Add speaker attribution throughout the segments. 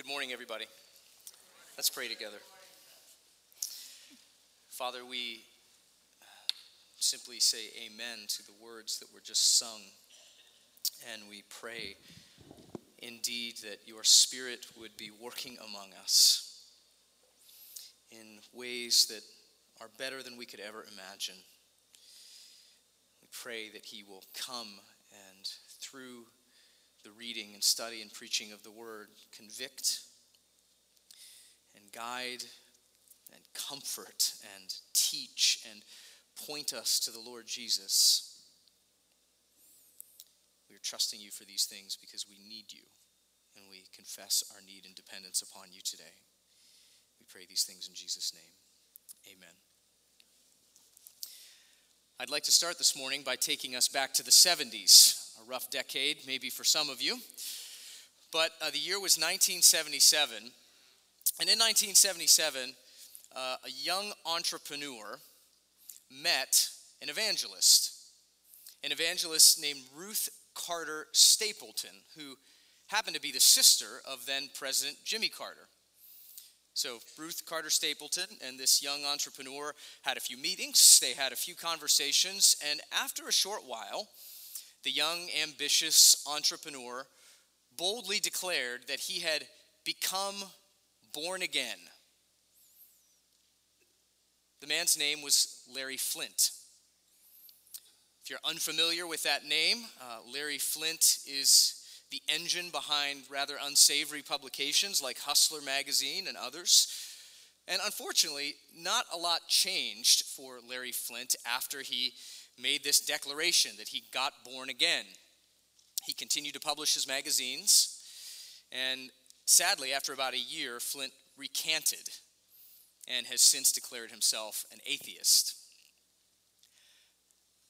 Speaker 1: Good morning, everybody. Let's pray together. Father, we simply say amen to the words that were just sung. And we pray indeed that your Spirit would be working among us in ways that are better than we could ever imagine. We pray that He will come and through the reading and study and preaching of the word convict and guide and comfort and teach and point us to the Lord Jesus. We are trusting you for these things because we need you and we confess our need and dependence upon you today. We pray these things in Jesus' name. Amen. I'd like to start this morning by taking us back to the 70s a rough decade, maybe for some of you. But uh, the year was 1977. And in 1977, uh, a young entrepreneur met an evangelist, an evangelist named Ruth Carter Stapleton, who happened to be the sister of then President Jimmy Carter. So, Ruth Carter Stapleton and this young entrepreneur had a few meetings, they had a few conversations, and after a short while, the young, ambitious entrepreneur boldly declared that he had become born again. The man's name was Larry Flynt. If you're unfamiliar with that name, uh, Larry Flynt is the engine behind rather unsavory publications like Hustler magazine and others. And unfortunately, not a lot changed for Larry Flynt after he made this declaration that he got born again. He continued to publish his magazines, and sadly, after about a year, Flynt recanted and has since declared himself an atheist.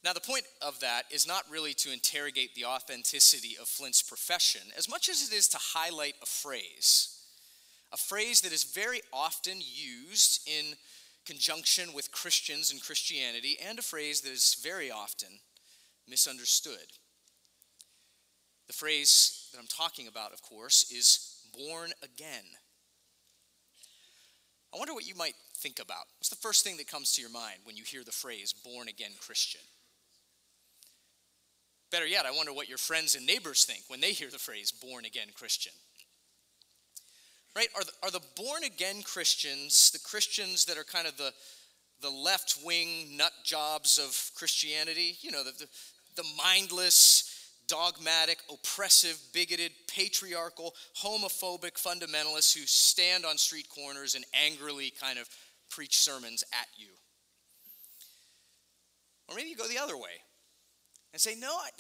Speaker 1: Now, the point of that is not really to interrogate the authenticity of Flynt's profession as much as it is to highlight a phrase. A phrase that is very often used in conjunction with Christians and Christianity, and a phrase that is very often misunderstood. The phrase that I'm talking about, of course, is born again. I wonder what you might think about. What's the first thing that comes to your mind when you hear the phrase born again Christian? Better yet, I wonder what your friends and neighbors think when they hear the phrase born again Christian right? Are the, are the born again Christians, the Christians that are kind of the, the left wing nut jobs of Christianity, you know, the, the, the mindless, dogmatic, oppressive, bigoted, patriarchal, homophobic fundamentalists who stand on street corners and angrily kind of preach sermons at you. Or maybe you go the other way and say, no, I,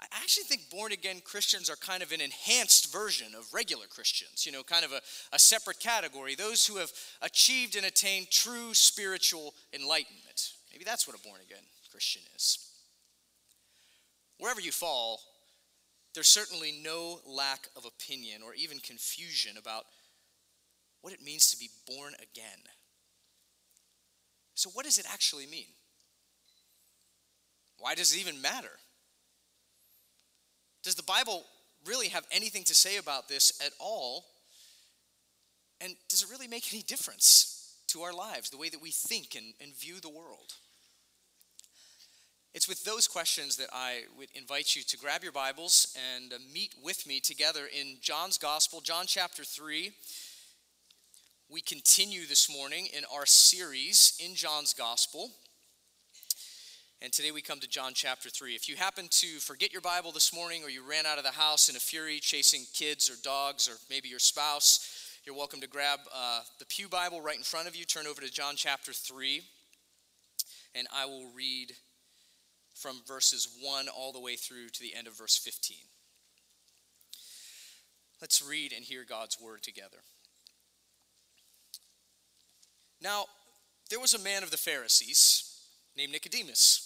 Speaker 1: I actually think born again Christians are kind of an enhanced version of regular Christians, you know, kind of a, a separate category, those who have achieved and attained true spiritual enlightenment. Maybe that's what a born again Christian is. Wherever you fall, there's certainly no lack of opinion or even confusion about what it means to be born again. So, what does it actually mean? Why does it even matter? Does the Bible really have anything to say about this at all? And does it really make any difference to our lives, the way that we think and, and view the world? It's with those questions that I would invite you to grab your Bibles and uh, meet with me together in John's Gospel, John chapter 3. We continue this morning in our series in John's Gospel. And today we come to John chapter 3. If you happen to forget your Bible this morning or you ran out of the house in a fury chasing kids or dogs or maybe your spouse, you're welcome to grab uh, the Pew Bible right in front of you. Turn over to John chapter 3. And I will read from verses 1 all the way through to the end of verse 15. Let's read and hear God's word together. Now, there was a man of the Pharisees named Nicodemus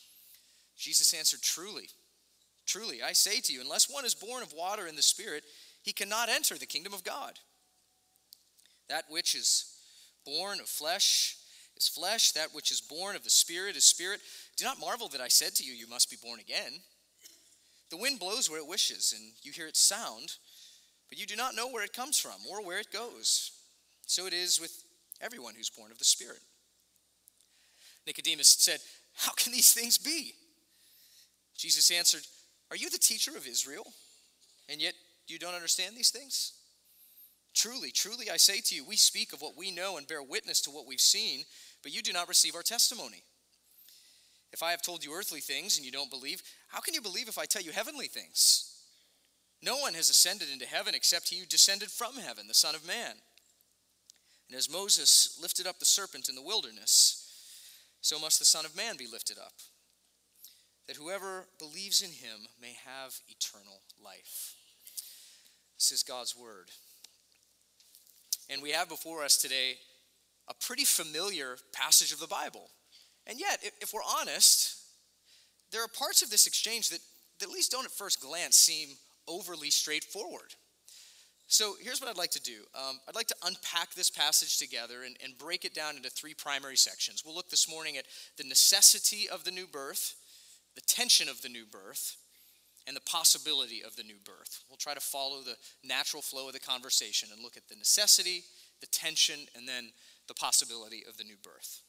Speaker 1: Jesus answered, Truly, truly, I say to you, unless one is born of water and the Spirit, he cannot enter the kingdom of God. That which is born of flesh is flesh, that which is born of the Spirit is spirit. Do not marvel that I said to you, You must be born again. The wind blows where it wishes, and you hear its sound, but you do not know where it comes from or where it goes. So it is with everyone who's born of the Spirit. Nicodemus said, How can these things be? Jesus answered, Are you the teacher of Israel? And yet you don't understand these things? Truly, truly, I say to you, we speak of what we know and bear witness to what we've seen, but you do not receive our testimony. If I have told you earthly things and you don't believe, how can you believe if I tell you heavenly things? No one has ascended into heaven except he who descended from heaven, the Son of Man. And as Moses lifted up the serpent in the wilderness, so must the Son of Man be lifted up, that whoever believes in him may have eternal life. This is God's word. And we have before us today a pretty familiar passage of the Bible. And yet, if we're honest, there are parts of this exchange that, that at least don't at first glance seem overly straightforward. So here's what I'd like to do um, I'd like to unpack this passage together and, and break it down into three primary sections. We'll look this morning at the necessity of the new birth, the tension of the new birth, and the possibility of the new birth. We'll try to follow the natural flow of the conversation and look at the necessity, the tension, and then the possibility of the new birth.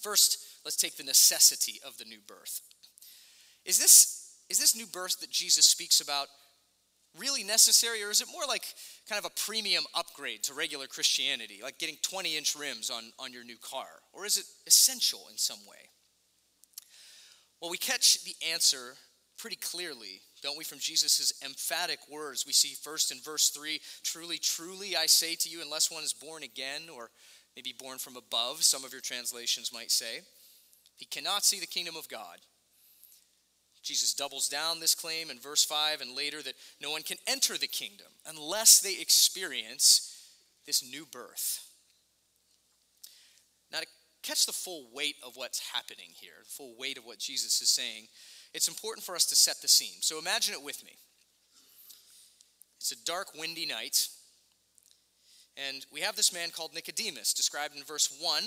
Speaker 1: First, let's take the necessity of the new birth. Is this, is this new birth that Jesus speaks about really necessary, or is it more like kind of a premium upgrade to regular Christianity, like getting 20 inch rims on, on your new car? Or is it essential in some way? Well, we catch the answer pretty clearly, don't we, from Jesus' emphatic words. We see first in verse 3 Truly, truly, I say to you, unless one is born again, or maybe born from above, some of your translations might say, he cannot see the kingdom of God. Jesus doubles down this claim in verse 5 and later that no one can enter the kingdom unless they experience this new birth. Catch the full weight of what's happening here, the full weight of what Jesus is saying, it's important for us to set the scene. So imagine it with me. It's a dark, windy night, and we have this man called Nicodemus, described in verse 1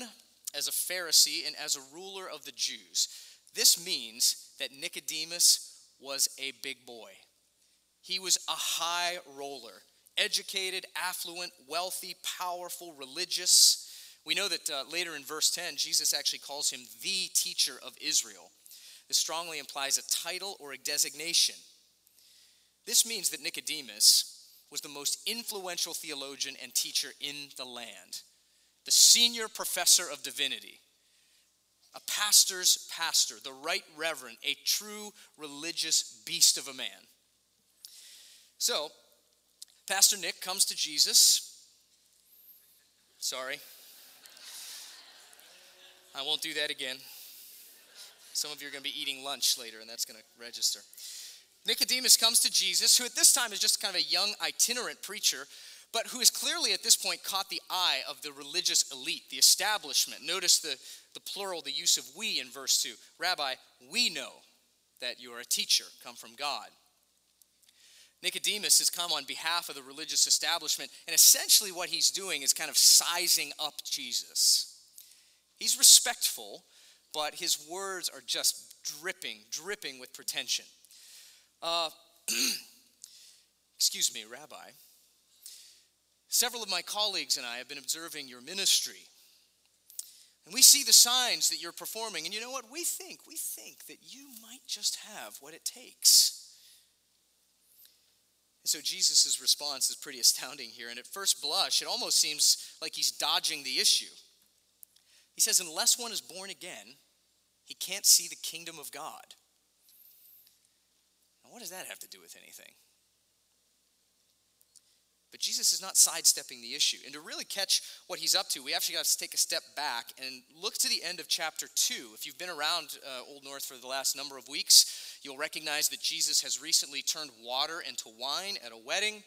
Speaker 1: as a Pharisee and as a ruler of the Jews. This means that Nicodemus was a big boy. He was a high roller, educated, affluent, wealthy, powerful, religious. We know that uh, later in verse 10, Jesus actually calls him the teacher of Israel. This strongly implies a title or a designation. This means that Nicodemus was the most influential theologian and teacher in the land, the senior professor of divinity, a pastor's pastor, the right reverend, a true religious beast of a man. So, Pastor Nick comes to Jesus. Sorry. I won't do that again. Some of you are going to be eating lunch later, and that's going to register. Nicodemus comes to Jesus, who at this time is just kind of a young itinerant preacher, but who has clearly at this point caught the eye of the religious elite, the establishment. Notice the, the plural, the use of we in verse 2. Rabbi, we know that you are a teacher, come from God. Nicodemus has come on behalf of the religious establishment, and essentially what he's doing is kind of sizing up Jesus. He's respectful, but his words are just dripping, dripping with pretension. Uh, excuse me, Rabbi. Several of my colleagues and I have been observing your ministry. And we see the signs that you're performing. And you know what? We think, we think that you might just have what it takes. And so Jesus' response is pretty astounding here. And at first blush, it almost seems like he's dodging the issue. He says, Unless one is born again, he can't see the kingdom of God. Now, what does that have to do with anything? But Jesus is not sidestepping the issue. And to really catch what he's up to, we actually have to take a step back and look to the end of chapter 2. If you've been around uh, Old North for the last number of weeks, you'll recognize that Jesus has recently turned water into wine at a wedding.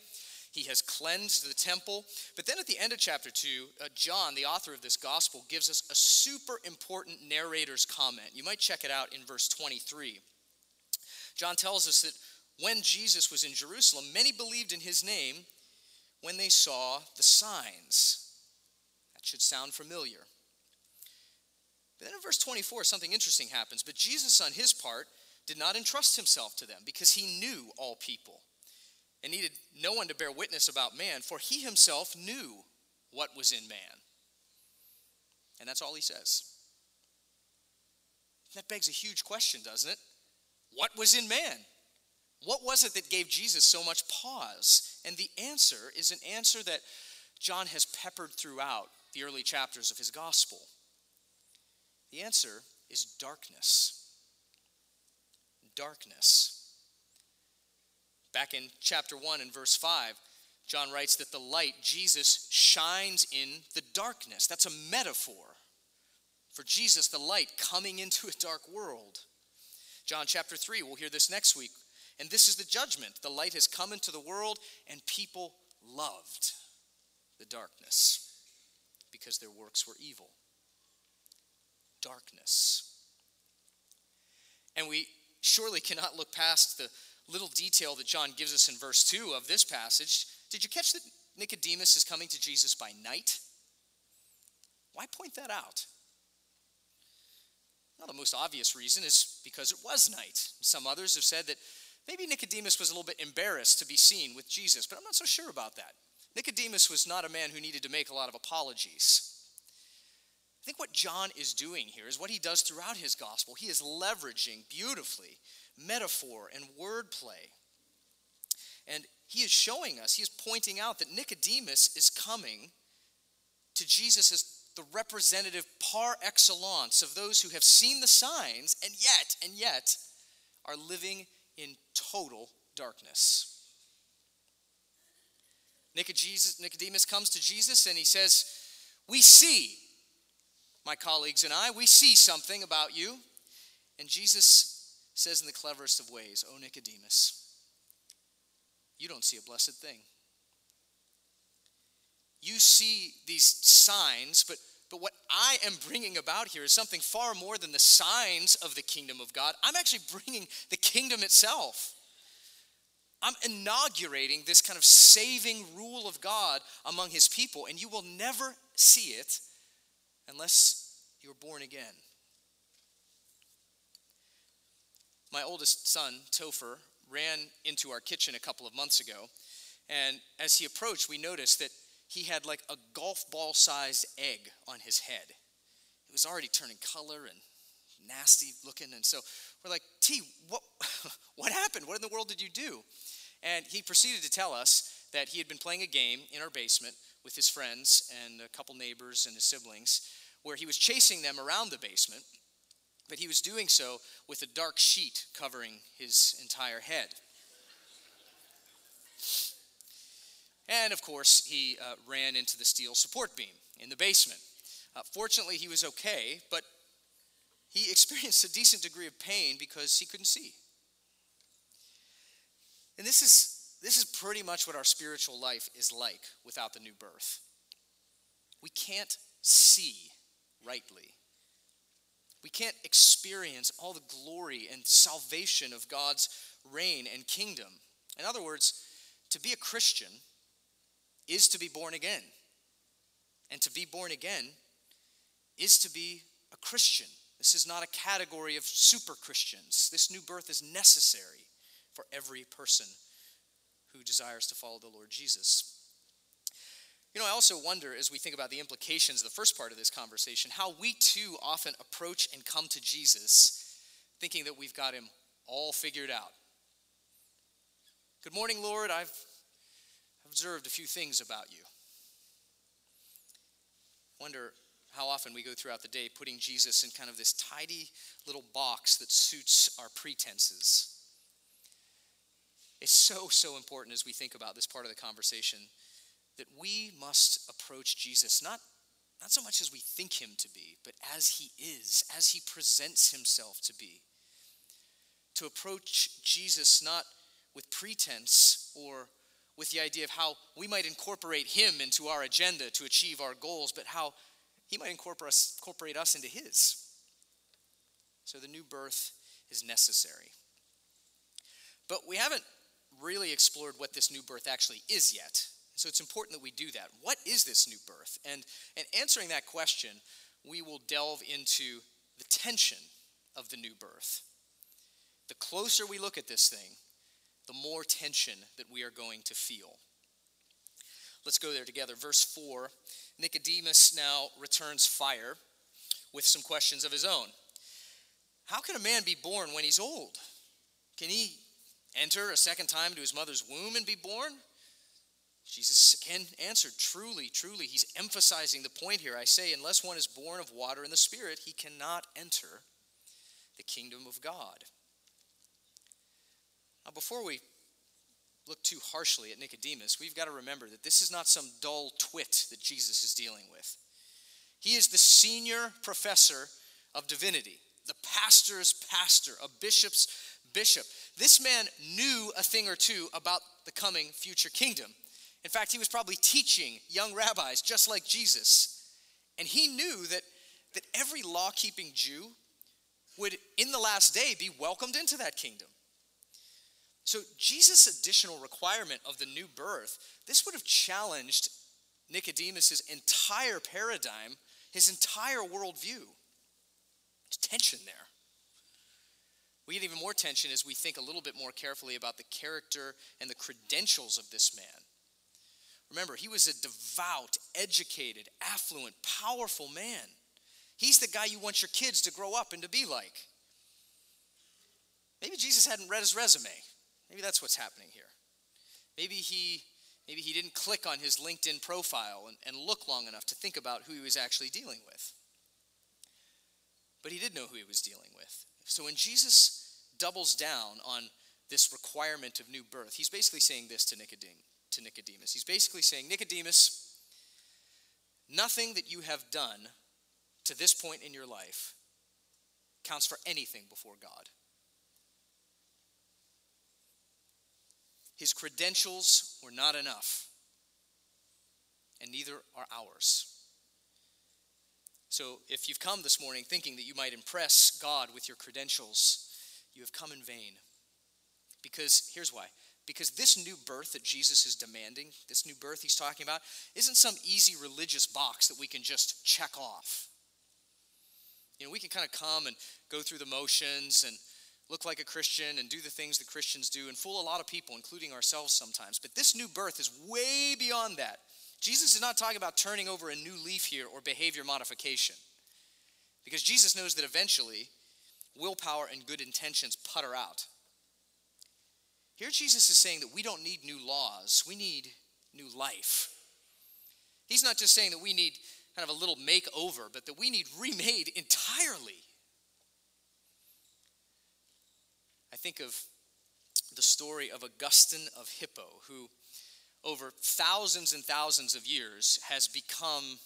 Speaker 1: He has cleansed the temple. But then at the end of chapter 2, uh, John, the author of this gospel, gives us a super important narrator's comment. You might check it out in verse 23. John tells us that when Jesus was in Jerusalem, many believed in his name when they saw the signs. That should sound familiar. But then in verse 24, something interesting happens. But Jesus, on his part, did not entrust himself to them because he knew all people and needed no one to bear witness about man, for he himself knew what was in man. And that's all he says. That begs a huge question, doesn't it? What was in man? What was it that gave Jesus so much pause? And the answer is an answer that John has peppered throughout the early chapters of his gospel. The answer is darkness. Darkness. Back in chapter 1 and verse 5, John writes that the light, Jesus, shines in the darkness. That's a metaphor for Jesus, the light, coming into a dark world. John chapter 3, we'll hear this next week. And this is the judgment. The light has come into the world, and people loved the darkness because their works were evil. Darkness. And we surely cannot look past the little detail that John gives us in verse 2 of this passage. Did you catch that Nicodemus is coming to Jesus by night? Why point that out? Well, the most obvious reason is because it was night. Some others have said that maybe Nicodemus was a little bit embarrassed to be seen with Jesus, but I'm not so sure about that. Nicodemus was not a man who needed to make a lot of apologies. I think what John is doing here is what he does throughout his gospel. He is leveraging beautifully metaphor and wordplay. And he is showing us, he is pointing out that Nicodemus is coming to Jesus as the representative par excellence of those who have seen the signs and yet, and yet, are living in total darkness. Nicodemus comes to Jesus and he says, We see, my colleagues and I, we see something about you. And Jesus says in the cleverest of ways, Oh, Nicodemus, you don't see a blessed thing. You see these signs, but but what I am bringing about here is something far more than the signs of the kingdom of God. I'm actually bringing the kingdom itself. I'm inaugurating this kind of saving rule of God among his people, and you will never see it unless you're born again. My oldest son, Topher, ran into our kitchen a couple of months ago, and as he approached, we noticed that he had like a golf ball sized egg on his head. It was already turning color and nasty looking. And so we're like, T, what, what happened? What in the world did you do? And he proceeded to tell us that he had been playing a game in our basement with his friends and a couple neighbors and his siblings, where he was chasing them around the basement, but he was doing so with a dark sheet covering his entire head. And of course, he uh, ran into the steel support beam in the basement. Uh, fortunately, he was okay, but he experienced a decent degree of pain because he couldn't see. And this is, this is pretty much what our spiritual life is like without the new birth. We can't see rightly. We can't experience all the glory and salvation of God's reign and kingdom. In other words, to be a Christian is to be born again. And to be born again is to be a Christian. This is not a category of super Christians. This new birth is necessary for every person who desires to follow the Lord Jesus. You know, I also wonder as we think about the implications of the first part of this conversation, how we too often approach and come to Jesus thinking that we've got him all figured out. Good morning, Lord. I've observed a few things about you. Wonder how often we go throughout the day putting Jesus in kind of this tidy little box that suits our pretenses. It's so, so important as we think about this part of the conversation that we must approach Jesus not, not so much as we think him to be, but as he is, as he presents himself to be. To approach Jesus not with pretense or with the idea of how we might incorporate him into our agenda to achieve our goals, but how he might incorporate us, incorporate us into his. So the new birth is necessary. But we haven't really explored what this new birth actually is yet. So it's important that we do that. What is this new birth? And, and answering that question, we will delve into the tension of the new birth. The closer we look at this thing, the more tension that we are going to feel. Let's go there together. Verse 4 Nicodemus now returns fire with some questions of his own. How can a man be born when he's old? Can he enter a second time into his mother's womb and be born? Jesus again answered, Truly, truly. He's emphasizing the point here. I say, unless one is born of water and the Spirit, he cannot enter the kingdom of God. Now, before we look too harshly at Nicodemus, we've got to remember that this is not some dull twit that Jesus is dealing with. He is the senior professor of divinity, the pastor's pastor, a bishop's bishop. This man knew a thing or two about the coming future kingdom. In fact, he was probably teaching young rabbis just like Jesus. And he knew that, that every law keeping Jew would, in the last day, be welcomed into that kingdom. So, Jesus' additional requirement of the new birth, this would have challenged Nicodemus' entire paradigm, his entire worldview. There's tension there. We get even more tension as we think a little bit more carefully about the character and the credentials of this man. Remember, he was a devout, educated, affluent, powerful man. He's the guy you want your kids to grow up and to be like. Maybe Jesus hadn't read his resume. Maybe that's what's happening here. Maybe he maybe he didn't click on his LinkedIn profile and, and look long enough to think about who he was actually dealing with. But he did know who he was dealing with. So when Jesus doubles down on this requirement of new birth, he's basically saying this to Nicodemus to Nicodemus. He's basically saying, Nicodemus, nothing that you have done to this point in your life counts for anything before God. His credentials were not enough, and neither are ours. So, if you've come this morning thinking that you might impress God with your credentials, you have come in vain. Because here's why because this new birth that Jesus is demanding, this new birth he's talking about, isn't some easy religious box that we can just check off. You know, we can kind of come and go through the motions and look like a Christian and do the things that Christians do and fool a lot of people, including ourselves sometimes. But this new birth is way beyond that. Jesus is not talking about turning over a new leaf here or behavior modification. Because Jesus knows that eventually willpower and good intentions putter out. Here, Jesus is saying that we don't need new laws, we need new life. He's not just saying that we need kind of a little makeover, but that we need remade entirely. I think of the story of Augustine of Hippo, who over thousands and thousands of years has become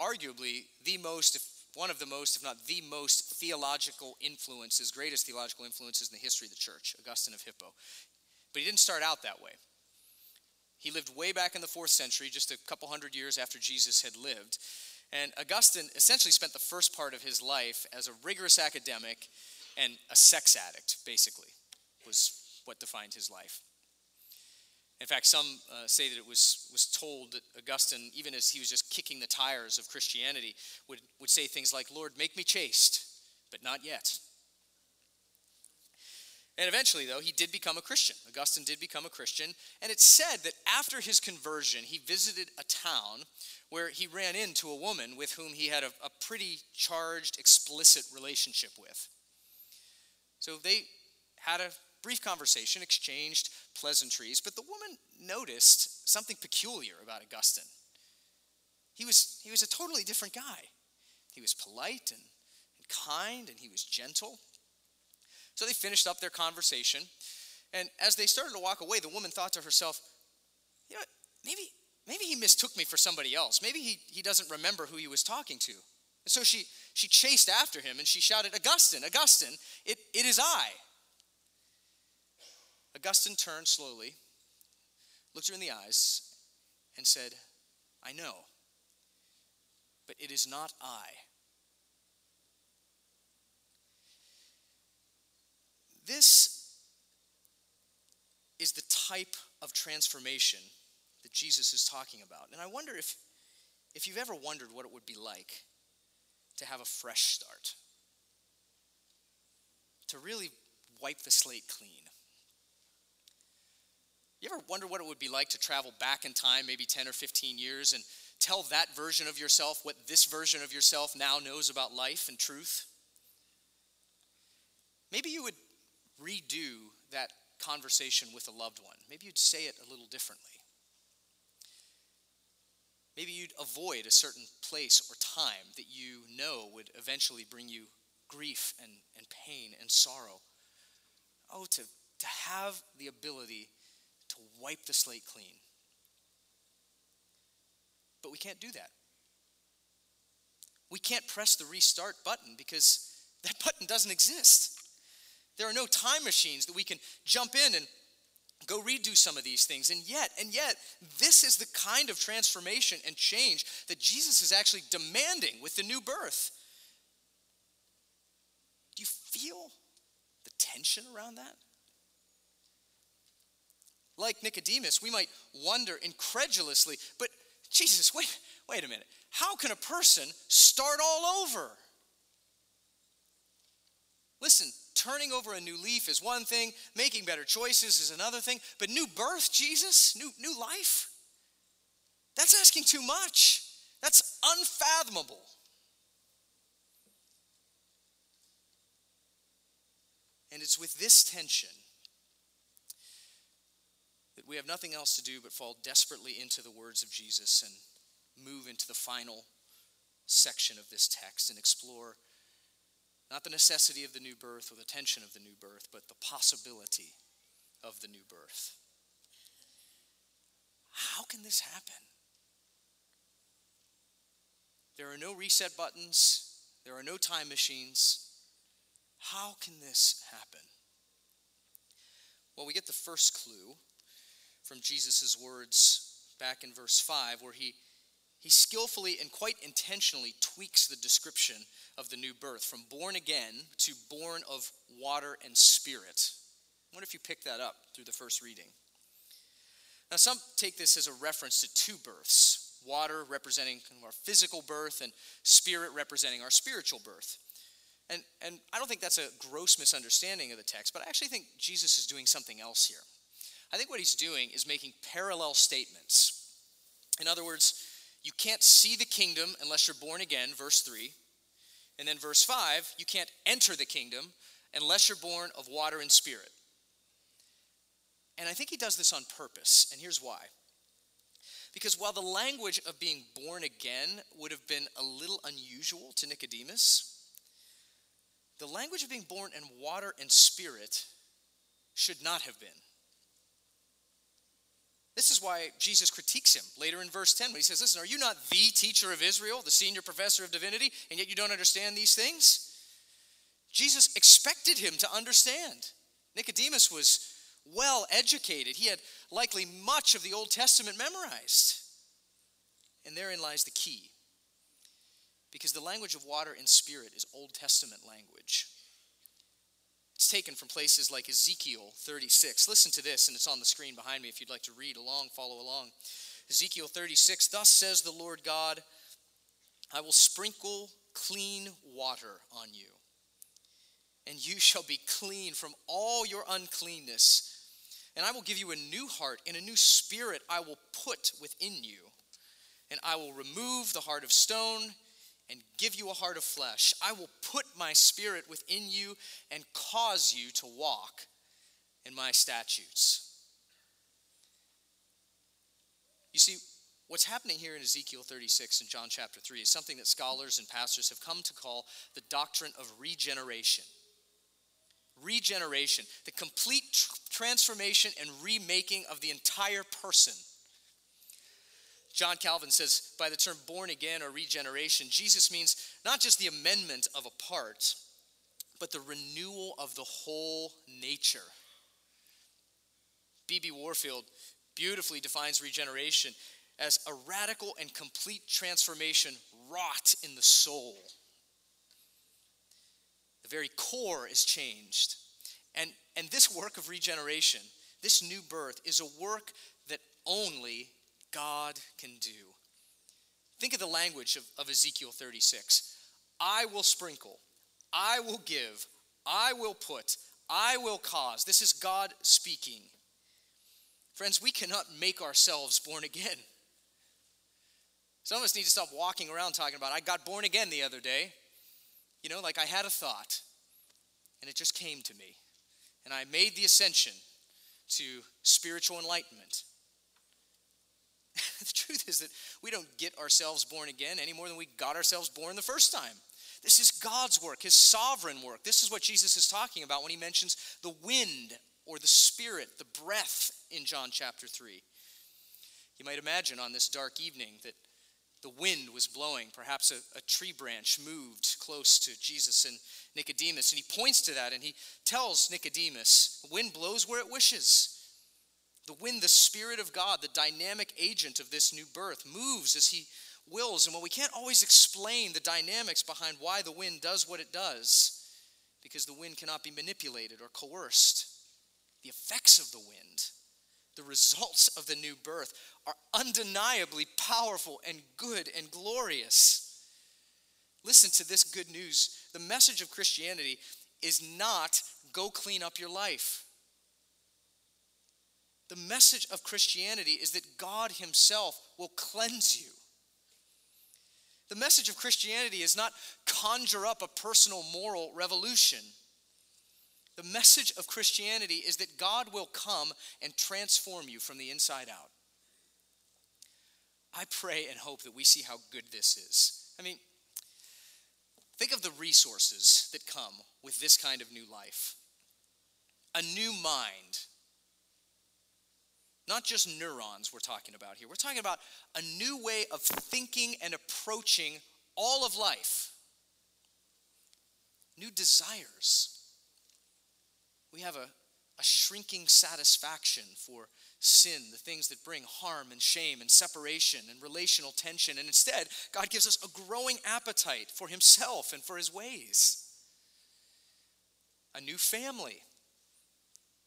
Speaker 1: arguably the most, one of the most, if not the most theological influences, greatest theological influences in the history of the church, Augustine of Hippo. But he didn't start out that way. He lived way back in the fourth century, just a couple hundred years after Jesus had lived. And Augustine essentially spent the first part of his life as a rigorous academic and a sex addict, basically, was what defined his life. In fact, some uh, say that it was, was told that Augustine, even as he was just kicking the tires of Christianity, would, would say things like, Lord, make me chaste, but not yet. And eventually, though, he did become a Christian. Augustine did become a Christian. And it's said that after his conversion, he visited a town where he ran into a woman with whom he had a, a pretty charged, explicit relationship with. So they had a brief conversation, exchanged pleasantries, but the woman noticed something peculiar about Augustine. He was, he was a totally different guy. He was polite and, and kind, and he was gentle. So they finished up their conversation. And as they started to walk away, the woman thought to herself, you know, maybe, maybe he mistook me for somebody else. Maybe he, he doesn't remember who he was talking to. And so she, she chased after him and she shouted, Augustine, Augustine, it, it is I. Augustine turned slowly, looked her in the eyes, and said, I know, but it is not I. This is the type of transformation that Jesus is talking about. And I wonder if, if you've ever wondered what it would be like to have a fresh start, to really wipe the slate clean. You ever wonder what it would be like to travel back in time, maybe 10 or 15 years, and tell that version of yourself what this version of yourself now knows about life and truth? Maybe you would redo that conversation with a loved one. Maybe you'd say it a little differently. Maybe you'd avoid a certain place or time that you know would eventually bring you grief and, and pain and sorrow. Oh, to, to have the ability to wipe the slate clean. But we can't do that. We can't press the restart button because that button doesn't exist. There are no time machines that we can jump in and go redo some of these things. And yet, and yet, this is the kind of transformation and change that Jesus is actually demanding with the new birth. Do you feel the tension around that? Like Nicodemus, we might wonder incredulously, but Jesus, wait, wait a minute. How can a person start all over? Listen, turning over a new leaf is one thing, making better choices is another thing, but new birth, Jesus, new, new life, that's asking too much. That's unfathomable. And it's with this tension that we have nothing else to do but fall desperately into the words of Jesus and move into the final section of this text and explore not the necessity of the new birth or the tension of the new birth, but the possibility of the new birth. How can this happen? There are no reset buttons, there are no time machines. How can this happen? Well, we get the first clue from Jesus' words back in verse 5, where he he skillfully and quite intentionally tweaks the description of the new birth from born again to born of water and spirit. I wonder if you pick that up through the first reading. Now, some take this as a reference to two births water representing our physical birth, and spirit representing our spiritual birth. And, and I don't think that's a gross misunderstanding of the text, but I actually think Jesus is doing something else here. I think what he's doing is making parallel statements. In other words, you can't see the kingdom unless you're born again, verse 3. And then verse 5, you can't enter the kingdom unless you're born of water and spirit. And I think he does this on purpose, and here's why. Because while the language of being born again would have been a little unusual to Nicodemus, the language of being born in water and spirit should not have been. This is why Jesus critiques him later in verse 10 when he says, Listen, are you not the teacher of Israel, the senior professor of divinity, and yet you don't understand these things? Jesus expected him to understand. Nicodemus was well educated, he had likely much of the Old Testament memorized. And therein lies the key. Because the language of water and spirit is Old Testament language. It's taken from places like Ezekiel 36. Listen to this, and it's on the screen behind me if you'd like to read along, follow along. Ezekiel 36 Thus says the Lord God, I will sprinkle clean water on you, and you shall be clean from all your uncleanness. And I will give you a new heart, and a new spirit I will put within you. And I will remove the heart of stone and give you a heart of flesh. I will put my spirit within you and cause you to walk in my statutes. You see, what's happening here in Ezekiel 36 and John chapter 3 is something that scholars and pastors have come to call the doctrine of regeneration. Regeneration, the complete tr- transformation and remaking of the entire person. John Calvin says by the term born again or regeneration, Jesus means not just the amendment of a part, but the renewal of the whole nature. B.B. Warfield beautifully defines regeneration as a radical and complete transformation wrought in the soul. The very core is changed. And, and this work of regeneration, this new birth, is a work that only God can do. Think of the language of, of Ezekiel 36 I will sprinkle, I will give, I will put, I will cause. This is God speaking. Friends, we cannot make ourselves born again. Some of us need to stop walking around talking about, I got born again the other day. You know, like I had a thought, and it just came to me. And I made the ascension to spiritual enlightenment. The truth is that we don't get ourselves born again any more than we got ourselves born the first time. This is God's work, His sovereign work. This is what Jesus is talking about when He mentions the wind or the spirit, the breath in John chapter 3. You might imagine on this dark evening that the wind was blowing. Perhaps a, a, tree branch moved close to Jesus and Nicodemus. And he points to that and he tells Nicodemus, the wind blows where it wishes. The wind, the Spirit of God, the dynamic agent of this new birth, moves as he wills. And while we can't always explain the dynamics behind why the wind does what it does, because the wind cannot be manipulated or coerced, the effects of the wind the results of the new birth are undeniably powerful and good and glorious. Listen to this good news. The message of Christianity is not go clean up your life. The message of Christianity is that God Himself will cleanse you. The message of Christianity is not conjure up a personal moral revolution. The message of Christianity is that God will come and transform you from the inside out. I pray and hope that we see how good this is. I mean, think of the resources that come with this kind of new life a new mind. Not just neurons we're talking about here. We're talking about a new way of thinking and approaching all of life. New desires we have a, a shrinking satisfaction for sin, the things that bring harm and shame and separation and relational tension. And instead, God gives us a growing appetite for Himself and for His ways. A new family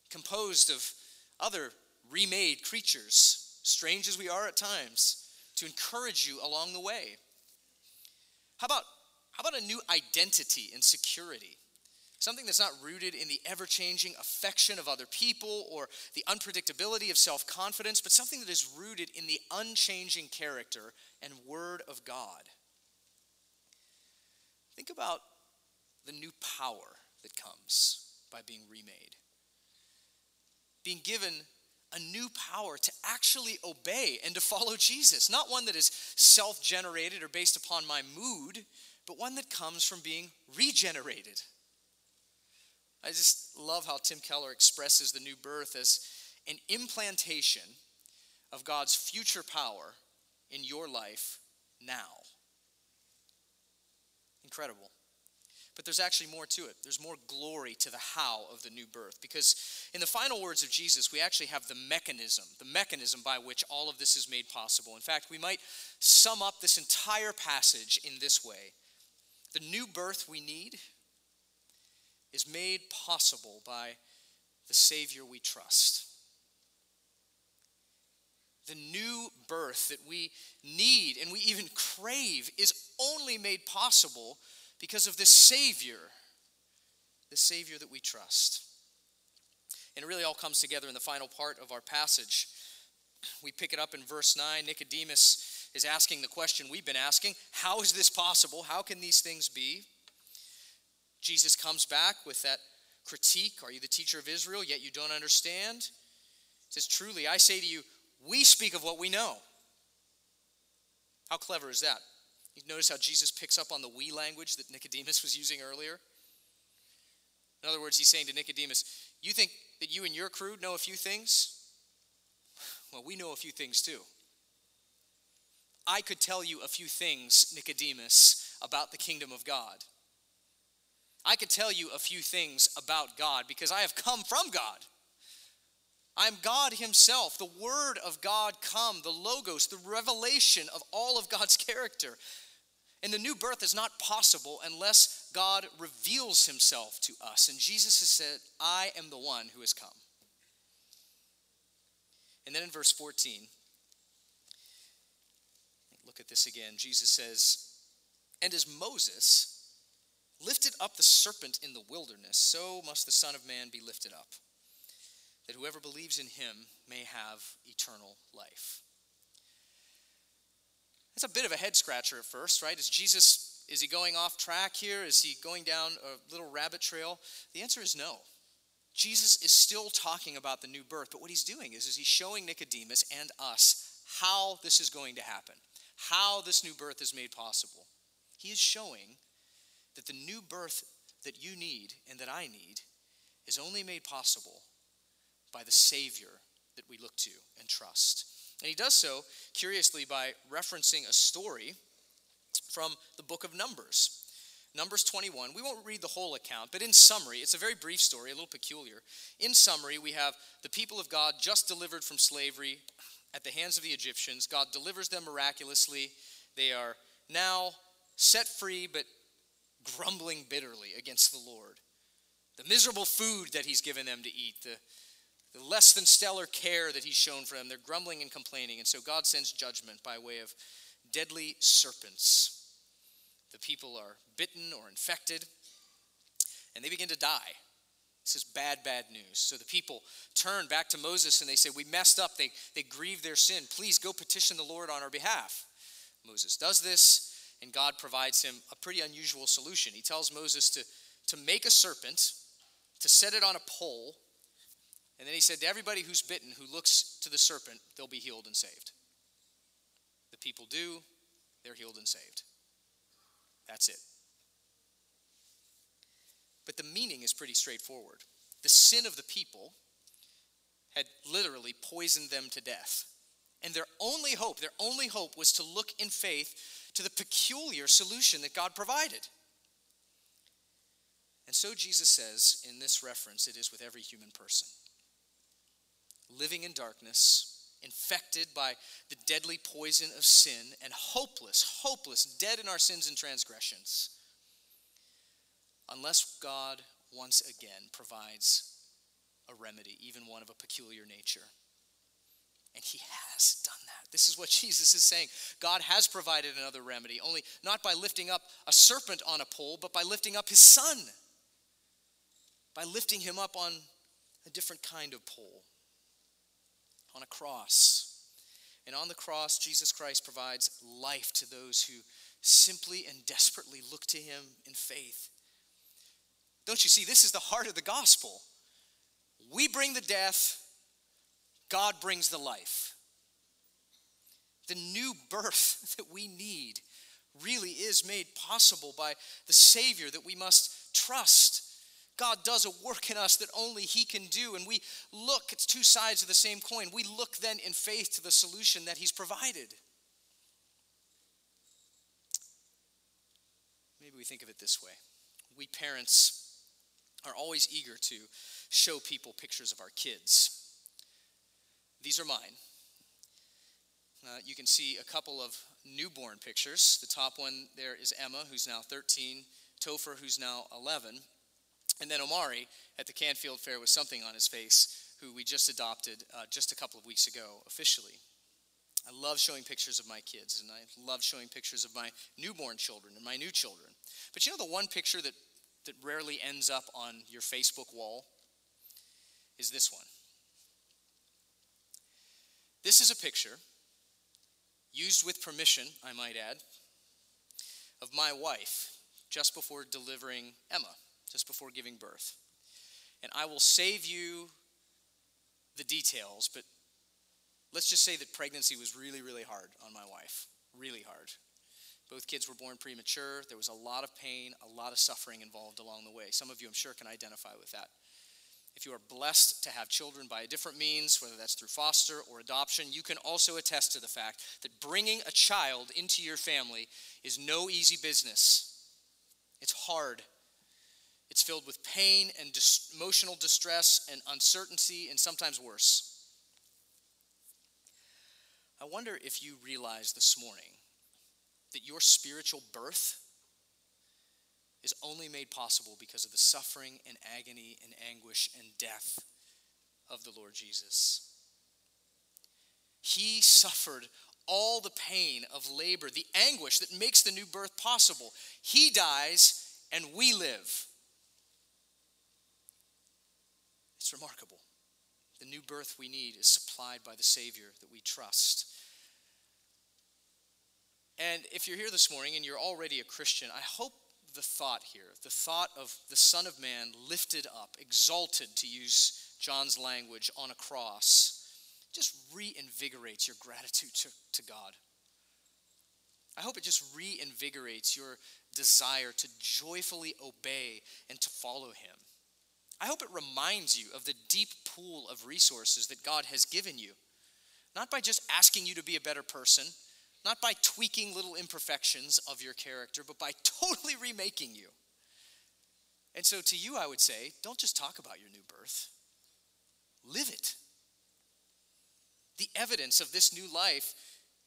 Speaker 1: composed of other remade creatures, strange as we are at times, to encourage you along the way. How about, how about a new identity and security? Something that's not rooted in the ever changing affection of other people or the unpredictability of self confidence, but something that is rooted in the unchanging character and word of God. Think about the new power that comes by being remade. Being given a new power to actually obey and to follow Jesus, not one that is self generated or based upon my mood, but one that comes from being regenerated I just love how Tim Keller expresses the new birth as an implantation of God's future power in your life now. Incredible. But there's actually more to it. There's more glory to the how of the new birth. Because in the final words of Jesus, we actually have the mechanism, the mechanism by which all of this is made possible. In fact, we might sum up this entire passage in this way The new birth we need is made possible by the Savior we trust. The new birth that we need and we even crave is only made possible because of the Savior, the Savior that we trust. And it really all comes together in the final part of our passage. We pick it up in verse 9. Nicodemus is asking the question we've been asking How is this possible? How can these things be? Jesus comes back with that critique Are you the teacher of Israel, yet you don't understand? He says, Truly, I say to you, we speak of what we know. How clever is that? You notice how Jesus picks up on the we language that Nicodemus was using earlier? In other words, he's saying to Nicodemus, You think that you and your crew know a few things? Well, we know a few things too. I could tell you a few things, Nicodemus, about the kingdom of God. I could tell you a few things about God because I have come from God. I'm God Himself, the Word of God come, the Logos, the revelation of all of God's character. And the new birth is not possible unless God reveals Himself to us. And Jesus has said, I am the one who has come. And then in verse 14, look at this again. Jesus says, And as Moses lifted up the serpent in the wilderness, so must the Son of Man be lifted up that whoever believes in him may have eternal life. It's a bit of a head scratcher at first, right? Is Jesus, is he going off track here? Is he going down a little rabbit trail? The answer is no. Jesus is still talking about the new birth, but what he's doing is, is he's showing Nicodemus and us how this is going to happen, how this new birth is made possible. He is showing that the new birth that you need and that I need is only made possible by the Savior that we look to and trust. And he does so, curiously, by referencing a story from the book of Numbers. Numbers 21. We won't read the whole account, but in summary, it's a very brief story, a little peculiar. In summary, we have the people of God just delivered from slavery at the hands of the Egyptians. God delivers them miraculously. They are now set free, but grumbling bitterly against the Lord. The miserable food that He's given them to eat, the the less than stellar care that he's shown for them. They're grumbling and complaining. And so God sends judgment by way of deadly serpents. The people are bitten or infected, and they begin to die. This is bad, bad news. So the people turn back to Moses and they say, We messed up. They, they grieve their sin. Please go petition the Lord on our behalf. Moses does this, and God provides him a pretty unusual solution. He tells Moses to, to make a serpent, to set it on a pole, and then he said, To everybody who's bitten, who looks to the serpent, they'll be healed and saved. The people do, they're healed and saved. That's it. But the meaning is pretty straightforward. The sin of the people had literally poisoned them to death. And their only hope, their only hope was to look in faith to the peculiar solution that God provided. And so Jesus says in this reference, it is with every human person living in darkness, infected by the deadly poison of sin, and hopeless, hopeless, dead in our sins and transgressions, unless God once again provides a remedy, even one of a peculiar nature. And he has done that. This is what Jesus is saying. God has provided another remedy, only not by lifting up a serpent on a pole, but by lifting up his son. By lifting him up on a different kind of pole on a cross. And on the cross, Jesus Christ provides life to those who simply and desperately look to him in faith. Don't you see? This is the heart of the gospel. We bring the death, God brings the life. The new birth that we need really is made possible by the Savior that we must trust God does a work in us that only He can do. And we look, it's two sides of the same coin. We look then in faith to the solution that He's provided. Maybe we think of it this way we parents are always eager to show people pictures of our kids. These are mine. Uh, you can see a couple of newborn pictures. The top one there is Emma, who's now 13, Topher, who's now 11. And then Omari at the Canfield Fair with something on his face, who we just adopted uh, just a couple of weeks ago officially. I love showing pictures of my kids, and I love showing pictures of my newborn children and my new children. But you know the one picture that, that rarely ends up on your Facebook wall is this one. This is a picture, used with permission, I might add, of my wife just before delivering Emma just before giving birth. And I will save you the details, but let's just say that pregnancy was really, really hard on my wife. Really hard. Both kids were born premature. There was a lot of pain, a lot of suffering involved along the way. Some of you, I'm sure, can identify with that. If you are blessed to have children by a different means, whether that's through foster or adoption, you can also attest to the fact that bringing a child into your family is no easy business. It's hard It's filled with pain and dis- emotional distress and uncertainty, and sometimes worse. I wonder if you realize this morning that your spiritual birth is only made possible because of the suffering and agony and anguish and death of the Lord Jesus. He suffered all the pain of labor, the anguish that makes the new birth possible. He dies and we live. It's remarkable. The new birth we need is supplied by the Savior that we trust. And if you're here this morning and you're already a Christian, I hope the thought here, the thought of the Son of Man lifted up, exalted, to use John's language, on a cross, just reinvigorates your gratitude to, to God. I hope it just reinvigorates your desire to joyfully obey and to follow Him. I hope it reminds you of the deep pool of resources that God has given you, not by just asking you to be a better person not by tweaking little imperfections of your character, but by totally remaking you. And so, to you, I would say, don't just talk about your new birth, live it. The evidence of this new life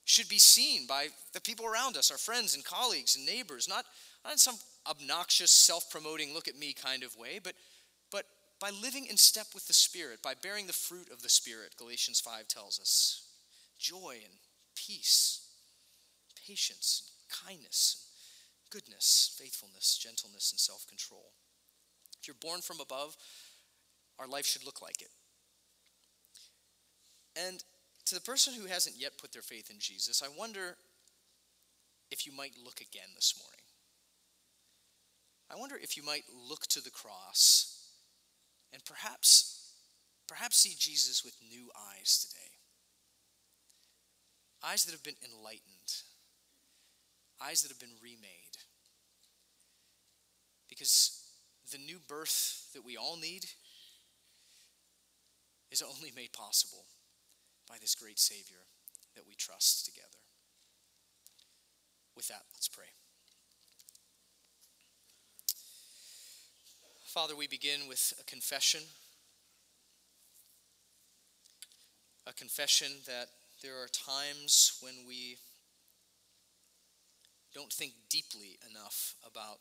Speaker 1: should be seen by the people around us, our friends and colleagues and neighbors, not, not in some obnoxious, self promoting, look at me kind of way, but, but by living in step with the Spirit, by bearing the fruit of the Spirit, Galatians 5 tells us joy and peace patience, kindness, goodness, faithfulness, gentleness, and self control. If you're born from above, our life should look like it. And to the person who hasn't yet put their faith in Jesus, I wonder if you might look again this morning. I wonder if you might look to the cross and perhaps perhaps see Jesus with new eyes today. Eyes that have been enlightened eyes that have been remade. Because the new birth that we all need is only made possible by this great Savior that we trust together. With that, let's pray. Father, we begin with a confession. A confession that there are times when we don't think deeply enough about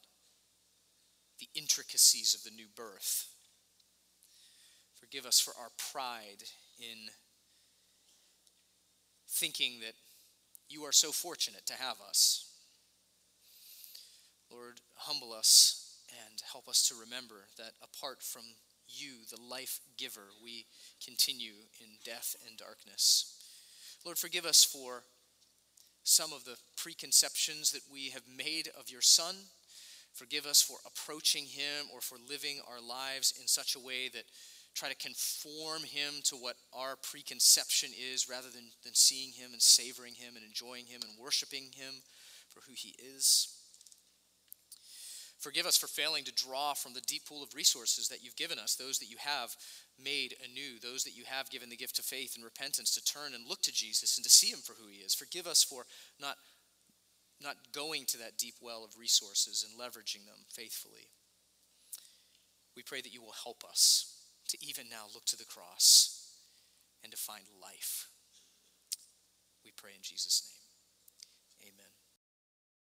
Speaker 1: the intricacies of the new birth. Forgive us for our pride in thinking that you are so fortunate to have us. Lord, humble us and help us to remember that apart from you, the life giver, we continue in death and darkness. Lord, forgive us for some of the preconceptions that we have made of your Son. Forgive us for approaching him or for living our lives in such a way that try to conform him to what our preconception is rather than, than seeing him and savoring him and enjoying him and worshiping him for who he is. Forgive us for failing to draw from the deep pool of resources that you've given us, those that you have made anew, those that you have given the gift of faith and repentance to turn and look to Jesus and to see him for who he is. Forgive us for not, not going to that deep well of resources and leveraging them faithfully. We pray that you will help us to even now look to the cross and to find life. We pray in Jesus' name.